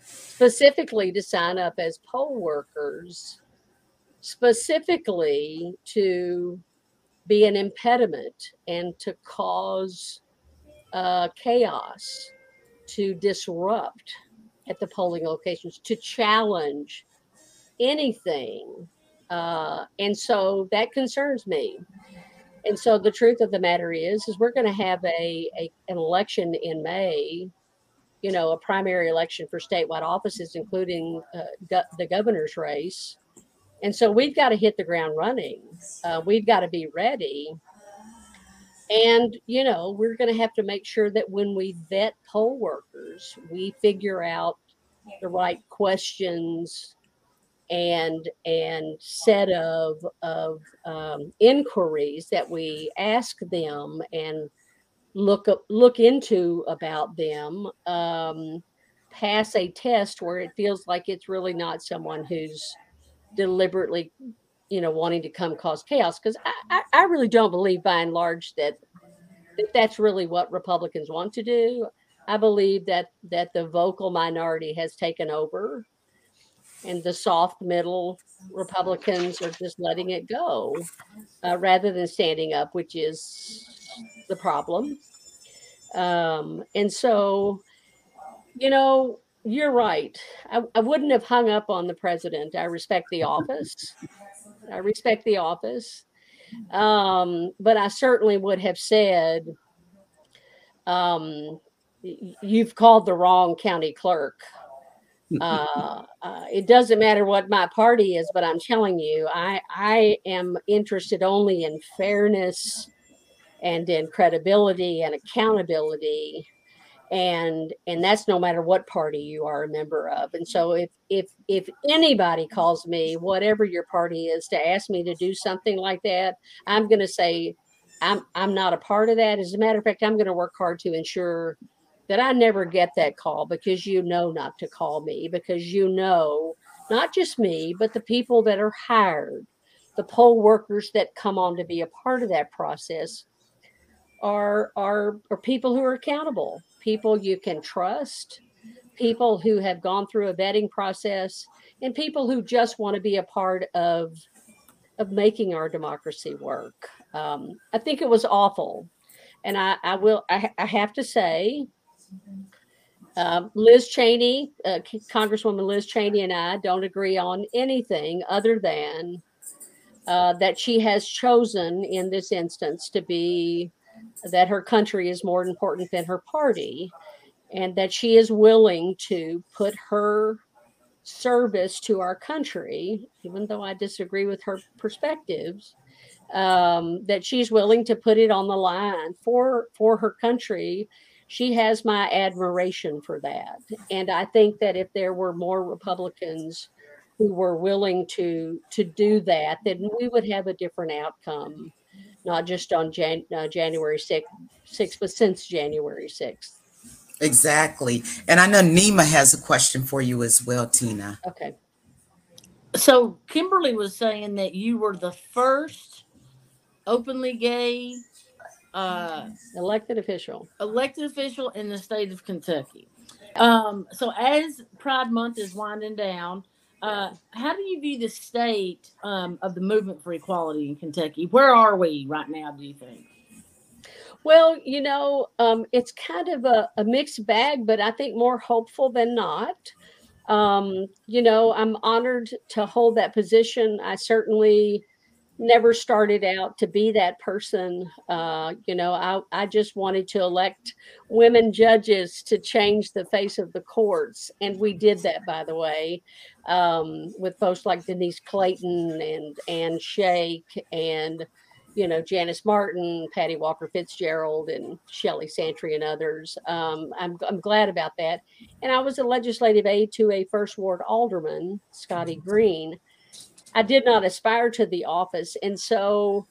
specifically to sign up as poll workers specifically to be an impediment and to cause uh, chaos to disrupt at the polling locations, to challenge anything. Uh, and so that concerns me. And so the truth of the matter is, is we're going to have a, a an election in May, you know, a primary election for statewide offices, including uh, go- the governor's race. And so we've got to hit the ground running. Uh, we've got to be ready. And, you know, we're going to have to make sure that when we vet poll workers, we figure out the right questions and and set of of um, inquiries that we ask them and look up look into about them um, pass a test where it feels like it's really not someone who's deliberately you know, wanting to come cause chaos. Because I, I, I, really don't believe, by and large, that, that that's really what Republicans want to do. I believe that that the vocal minority has taken over, and the soft middle Republicans are just letting it go, uh, rather than standing up, which is the problem. Um, and so, you know, you're right. I, I wouldn't have hung up on the president. I respect the office. I respect the office. Um, but I certainly would have said, um, you've called the wrong county clerk. Uh, uh, it doesn't matter what my party is, but I'm telling you, I, I am interested only in fairness and in credibility and accountability. And and that's no matter what party you are a member of. And so if if if anybody calls me whatever your party is to ask me to do something like that i'm going to say i'm i'm not a part of that. As a matter of fact i'm going to work hard to ensure that i never get that call because you know not to call me because you know not just me but the people that are hired the poll workers that come on to be a part of that process are are are people who are accountable people you can trust, people who have gone through a vetting process, and people who just want to be a part of of making our democracy work. Um, I think it was awful, and I, I will. I, I, have to say, uh, Liz Cheney, uh, Congresswoman Liz Cheney, and I don't agree on anything other than uh, that she has chosen in this instance to be that her country is more important than her party and that she is willing to put her service to our country, even though I disagree with her perspectives, um, that she's willing to put it on the line for for her country. She has my admiration for that, and I think that if there were more Republicans who were willing to to do that, then we would have a different outcome not just on Jan- uh, January 6th, 6th, but since January 6th. Exactly. And I know Nima has a question for you as well, Tina. Okay. So Kimberly was saying that you were the first openly gay uh, Elected official. elected official in the state of Kentucky. Um, so as Pride Month is winding down, uh, how do you view the state um, of the movement for equality in Kentucky? Where are we right now? Do you think? Well, you know, um, it's kind of a, a mixed bag, but I think more hopeful than not. Um, you know, I'm honored to hold that position. I certainly never started out to be that person. Uh, you know, I, I just wanted to elect women judges to change the face of the courts. And we did that, by the way, um, with folks like Denise Clayton and Ann Shake and you know, Janice Martin, Patty Walker Fitzgerald, and Shelley Santry and others. Um, I'm, I'm glad about that. And I was a legislative aide to a first ward alderman, Scotty Green. I did not aspire to the office. And so,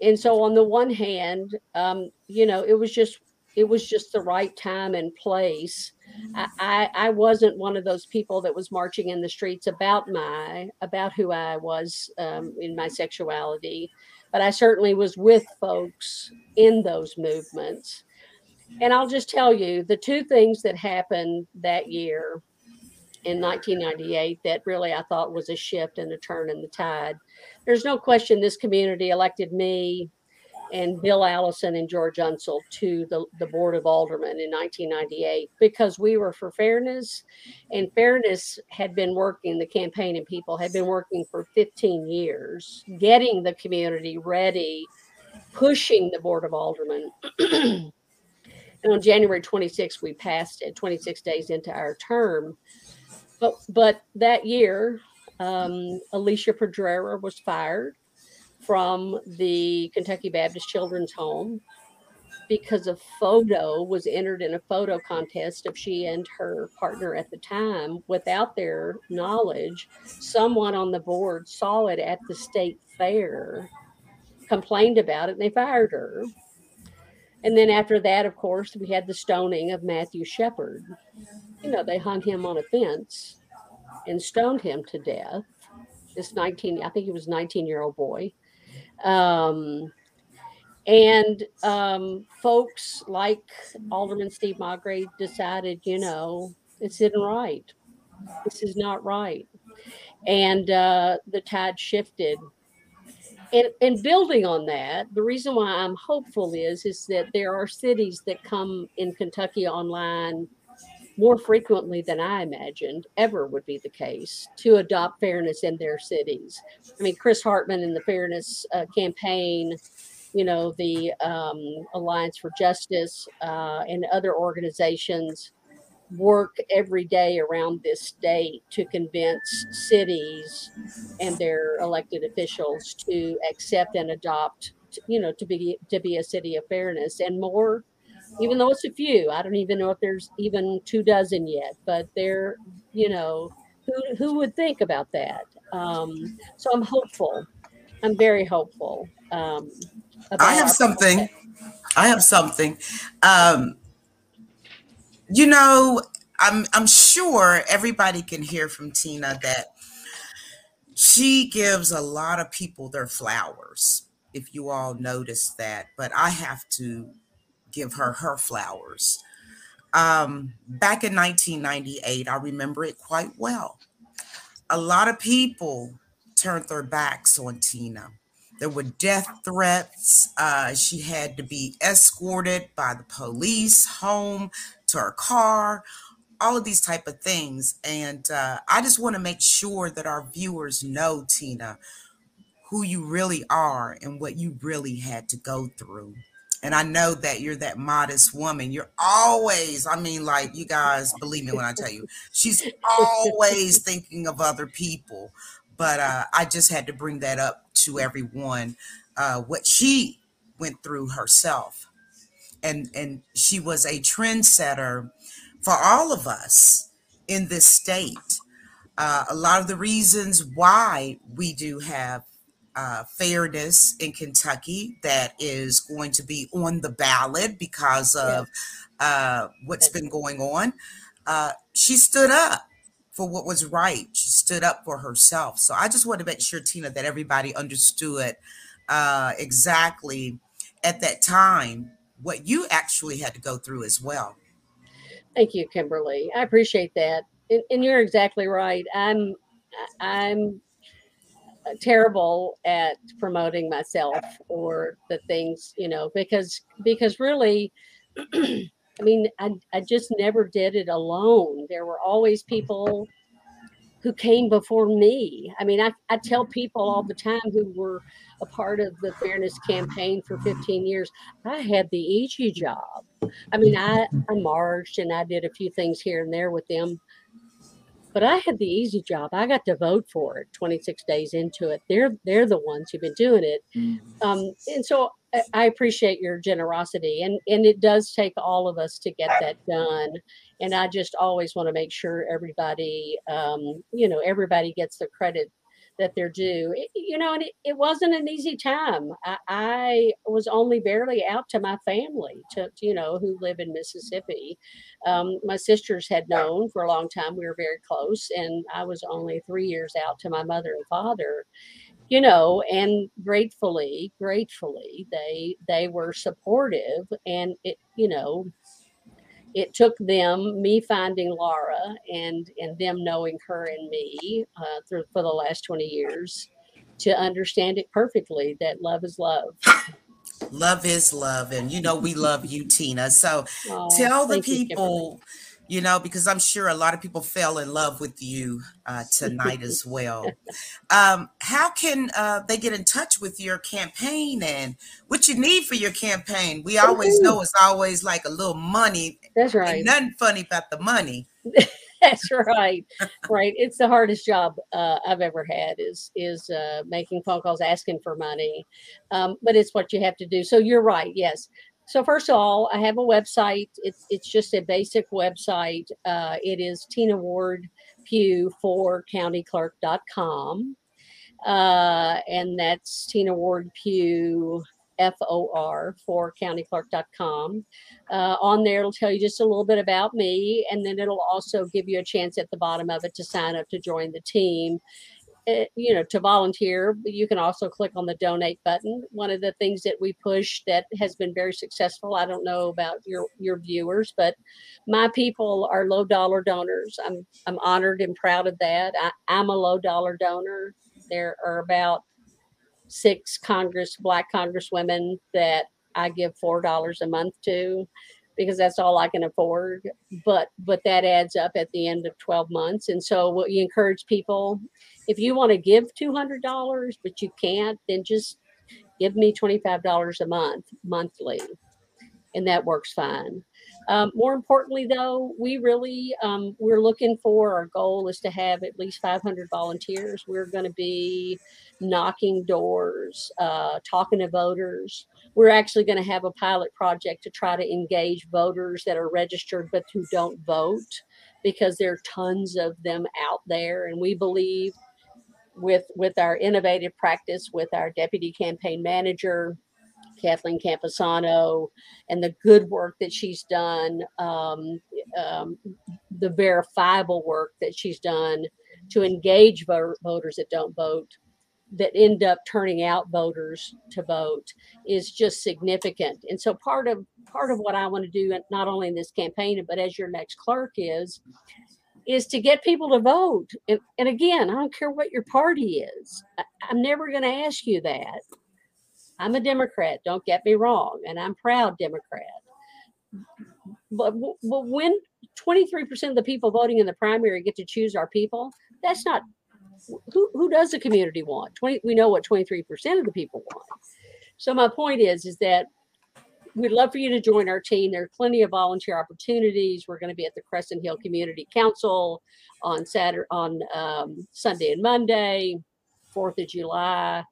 and so on the one hand, um, you know, it was just, it was just the right time and place. I, I, wasn't one of those people that was marching in the streets about my, about who I was um, in my sexuality but I certainly was with folks in those movements. And I'll just tell you the two things that happened that year in 1998 that really I thought was a shift and a turn in the tide. There's no question this community elected me and Bill Allison and George Unseld to the, the Board of Aldermen in 1998 because we were for fairness. And fairness had been working, the campaign and people had been working for 15 years, getting the community ready, pushing the Board of Aldermen. and on January 26th, we passed it 26 days into our term. But, but that year, um, Alicia Pedreira was fired from the Kentucky Baptist Children's Home because a photo was entered in a photo contest of she and her partner at the time without their knowledge. Someone on the board saw it at the state fair, complained about it, and they fired her. And then after that, of course, we had the stoning of Matthew Shepard. You know, they hung him on a fence and stoned him to death. This 19, I think he was 19 year old boy. Um, and um, folks like Alderman Steve Magre decided, you know, this isn't right. This is not right. And uh, the tide shifted. And, and building on that, the reason why I'm hopeful is is that there are cities that come in Kentucky online more frequently than I imagined ever would be the case to adopt fairness in their cities. I mean, Chris Hartman in the fairness uh, campaign, you know, the um, Alliance for Justice uh, and other organizations work every day around this state to convince cities and their elected officials to accept and adopt you know to be to be a city of fairness and more even though it's a few. I don't even know if there's even two dozen yet, but they're, you know, who, who would think about that? Um, so I'm hopeful. I'm very hopeful. Um, I have something. I have something. Um, you know, I'm I'm sure everybody can hear from Tina that she gives a lot of people their flowers. If you all notice that, but I have to give her her flowers. Um, back in 1998, I remember it quite well. A lot of people turned their backs on Tina. There were death threats. Uh, she had to be escorted by the police home to her car, all of these type of things. And uh, I just want to make sure that our viewers know, Tina, who you really are and what you really had to go through. And I know that you're that modest woman. You're always, I mean, like you guys believe me when I tell you, she's always thinking of other people. But uh, I just had to bring that up to everyone, uh, what she went through herself. And, and she was a trendsetter for all of us in this state. Uh, a lot of the reasons why we do have uh, fairness in Kentucky that is going to be on the ballot because of uh, what's been going on. Uh, she stood up for what was right. She stood up for herself. So I just want to make sure, Tina, that everybody understood uh, exactly at that time what you actually had to go through as well. Thank you, Kimberly. I appreciate that. And, and you're exactly right. I'm I'm terrible at promoting myself or the things, you know, because because really I mean, I, I just never did it alone. There were always people who came before me. I mean, I, I tell people all the time who were a part of the fairness campaign for 15 years, I had the easy job. I mean, I, I marched and I did a few things here and there with them, but I had the easy job. I got to vote for it 26 days into it. They're they're the ones who've been doing it. Mm-hmm. Um, and so I appreciate your generosity and and it does take all of us to get that done. And I just always want to make sure everybody um, you know, everybody gets the credit that they're due. It, you know, and it, it, wasn't an easy time. I, I, was only barely out to my family, to, to you know, who live in Mississippi. Um, my sisters had known for a long time. We were very close, and I was only three years out to my mother and father. You know, and gratefully, gratefully, they they were supportive, and it, you know, it took them me finding Laura and and them knowing her and me uh, through for the last 20 years to understand it perfectly that love is love love is love and you know we love you tina so oh, tell the people you, you know, because I'm sure a lot of people fell in love with you uh, tonight as well. Um, how can uh, they get in touch with your campaign and what you need for your campaign? We always know it's always like a little money. That's right. Ain't nothing funny about the money. That's right. right. It's the hardest job uh, I've ever had is is uh, making phone calls asking for money, um, but it's what you have to do. So you're right. Yes, so first of all, I have a website. It's it's just a basic website. Uh, it is Tina Ward Pugh for countyclerk.com. Uh, and that's Tina Ward Pugh F-O-R for countyclerk.com. Uh, on there, it'll tell you just a little bit about me, and then it'll also give you a chance at the bottom of it to sign up to join the team. Eh, you know to volunteer you can also click on the donate button one of the things that we push that has been very successful i don't know about your your viewers but my people are low dollar donors i'm i'm honored and proud of that I, i'm a low dollar donor there are about six congress black congresswomen that i give four dollars a month to because that's all I can afford. But but that adds up at the end of 12 months. And so what you encourage people, if you want to give $200 but you can't, then just give me $25 a month monthly. And that works fine. Um, more importantly, though, we really um, we're looking for our goal is to have at least 500 volunteers. We're going to be knocking doors, uh, talking to voters. We're actually going to have a pilot project to try to engage voters that are registered but who don't vote, because there are tons of them out there, and we believe with with our innovative practice with our deputy campaign manager Kathleen Campusano and the good work that she's done, um, um, the verifiable work that she's done to engage voter, voters that don't vote, that end up turning out voters to vote is just significant. And so part of part of what I want to do, not only in this campaign, but as your next clerk is, is to get people to vote. And, and again, I don't care what your party is. I, I'm never going to ask you that. I'm a Democrat, don't get me wrong, and I'm proud Democrat. But, but when 23% of the people voting in the primary get to choose our people, that's not who, who does the community want? 20, we know what 23% of the people want. So my point is, is that we'd love for you to join our team. There are plenty of volunteer opportunities. We're going to be at the Crescent Hill Community Council on Saturday, on um, Sunday and Monday, Fourth of July.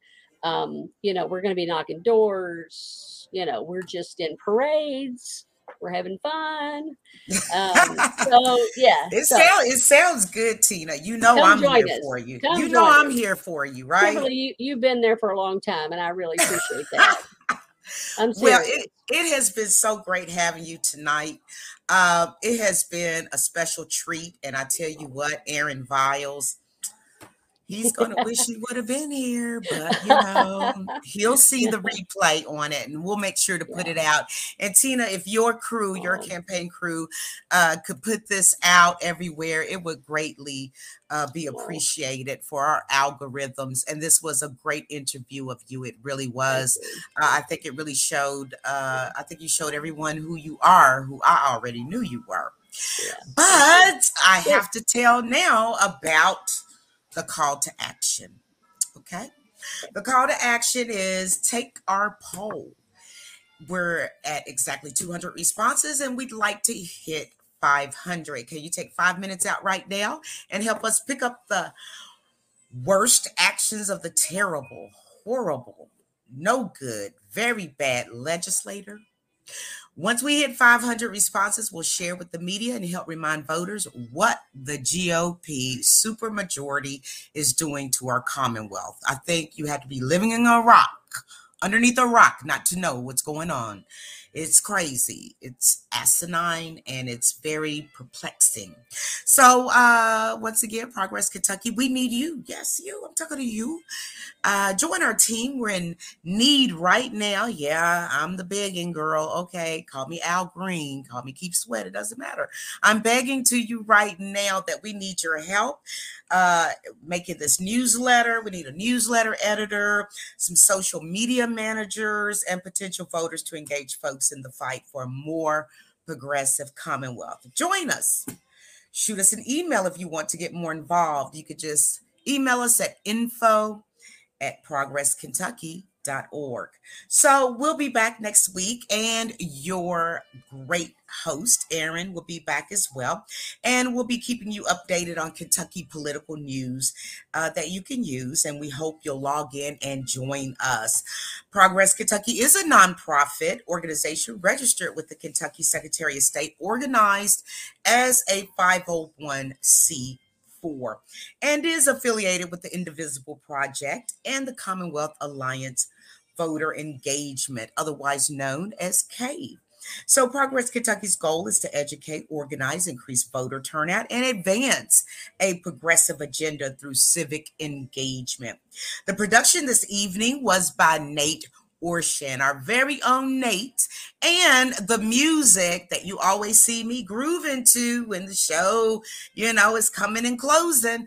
Um, you know, we're going to be knocking doors. You know, we're just in parades. We're having fun. Um, so yeah, It so, sounds it sounds good, Tina. You know Come I'm here us. for you. Come you know I'm us. here for you, right? You, you've been there for a long time, and I really appreciate that. Well, it, it has been so great having you tonight. Uh, it has been a special treat. And I tell you what, Aaron Viles, he's going to wish he would have been here, but you know, he'll see the replay on it and we'll make sure to put it out. And Tina, if your crew, your campaign crew, uh, could put this out everywhere, it would greatly uh, be appreciated for our algorithms. And this was a great interview of you. It really was. Uh, I think it really showed. Uh, I think you showed everyone who you are, who I already knew you were. Yeah. But I have to tell now about the call to action. Okay. The call to action is take our poll. We're at exactly 200 responses and we'd like to hit 500. Can you take five minutes out right now and help us pick up the worst actions of the terrible, horrible, no good, very bad legislator? Once we hit 500 responses, we'll share with the media and help remind voters what the GOP supermajority is doing to our Commonwealth. I think you have to be living in a rock, underneath a rock, not to know what's going on. It's crazy. It's asinine and it's very perplexing. So, uh, once again, Progress Kentucky, we need you. Yes, you. I'm talking to you. Uh, join our team. We're in need right now. Yeah, I'm the begging girl. Okay, call me Al Green. Call me Keith Sweat. It doesn't matter. I'm begging to you right now that we need your help uh, making this newsletter. We need a newsletter editor, some social media managers, and potential voters to engage folks in the fight for a more progressive Commonwealth. Join us. Shoot us an email if you want to get more involved. You could just email us at info at progresskentucky.org. So we'll be back next week, and your great host, Aaron, will be back as well. And we'll be keeping you updated on Kentucky political news uh, that you can use. And we hope you'll log in and join us. Progress Kentucky is a nonprofit organization registered with the Kentucky Secretary of State, organized as a 501c4 and is affiliated with the Indivisible Project and the Commonwealth Alliance Voter Engagement, otherwise known as CAVE. So, Progress Kentucky's goal is to educate, organize, increase voter turnout, and advance a progressive agenda through civic engagement. The production this evening was by Nate Orshan, our very own Nate, and the music that you always see me grooving to when the show, you know, is coming and closing.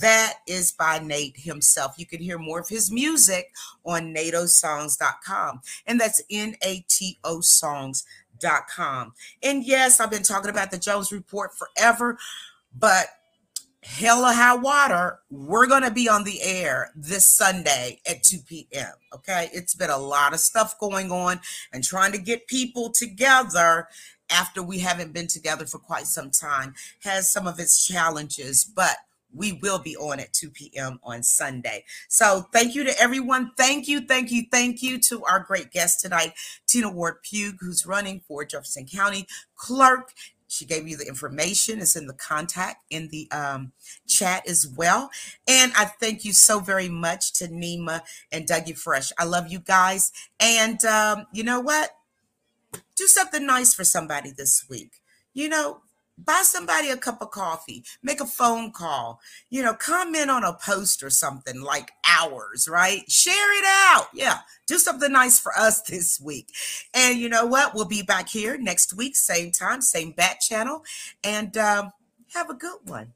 That is by Nate himself. You can hear more of his music on natosongs.com. And that's N A T O songs.com. And yes, I've been talking about the Jones Report forever, but hell high water, we're going to be on the air this Sunday at 2 p.m. Okay. It's been a lot of stuff going on and trying to get people together after we haven't been together for quite some time has some of its challenges, but we will be on at 2 p.m. on Sunday. So thank you to everyone. Thank you, thank you, thank you to our great guest tonight, Tina Ward Pugh, who's running for Jefferson County Clerk. She gave you the information. It's in the contact in the um, chat as well. And I thank you so very much to Nima and Dougie Fresh. I love you guys. And um, you know what? Do something nice for somebody this week. You know, buy somebody a cup of coffee, make a phone call, you know, comment on a post or something like ours, right? Share it out. Yeah, do something nice for us this week. And you know what? We'll be back here next week, same time, same bat channel, and um, have a good one.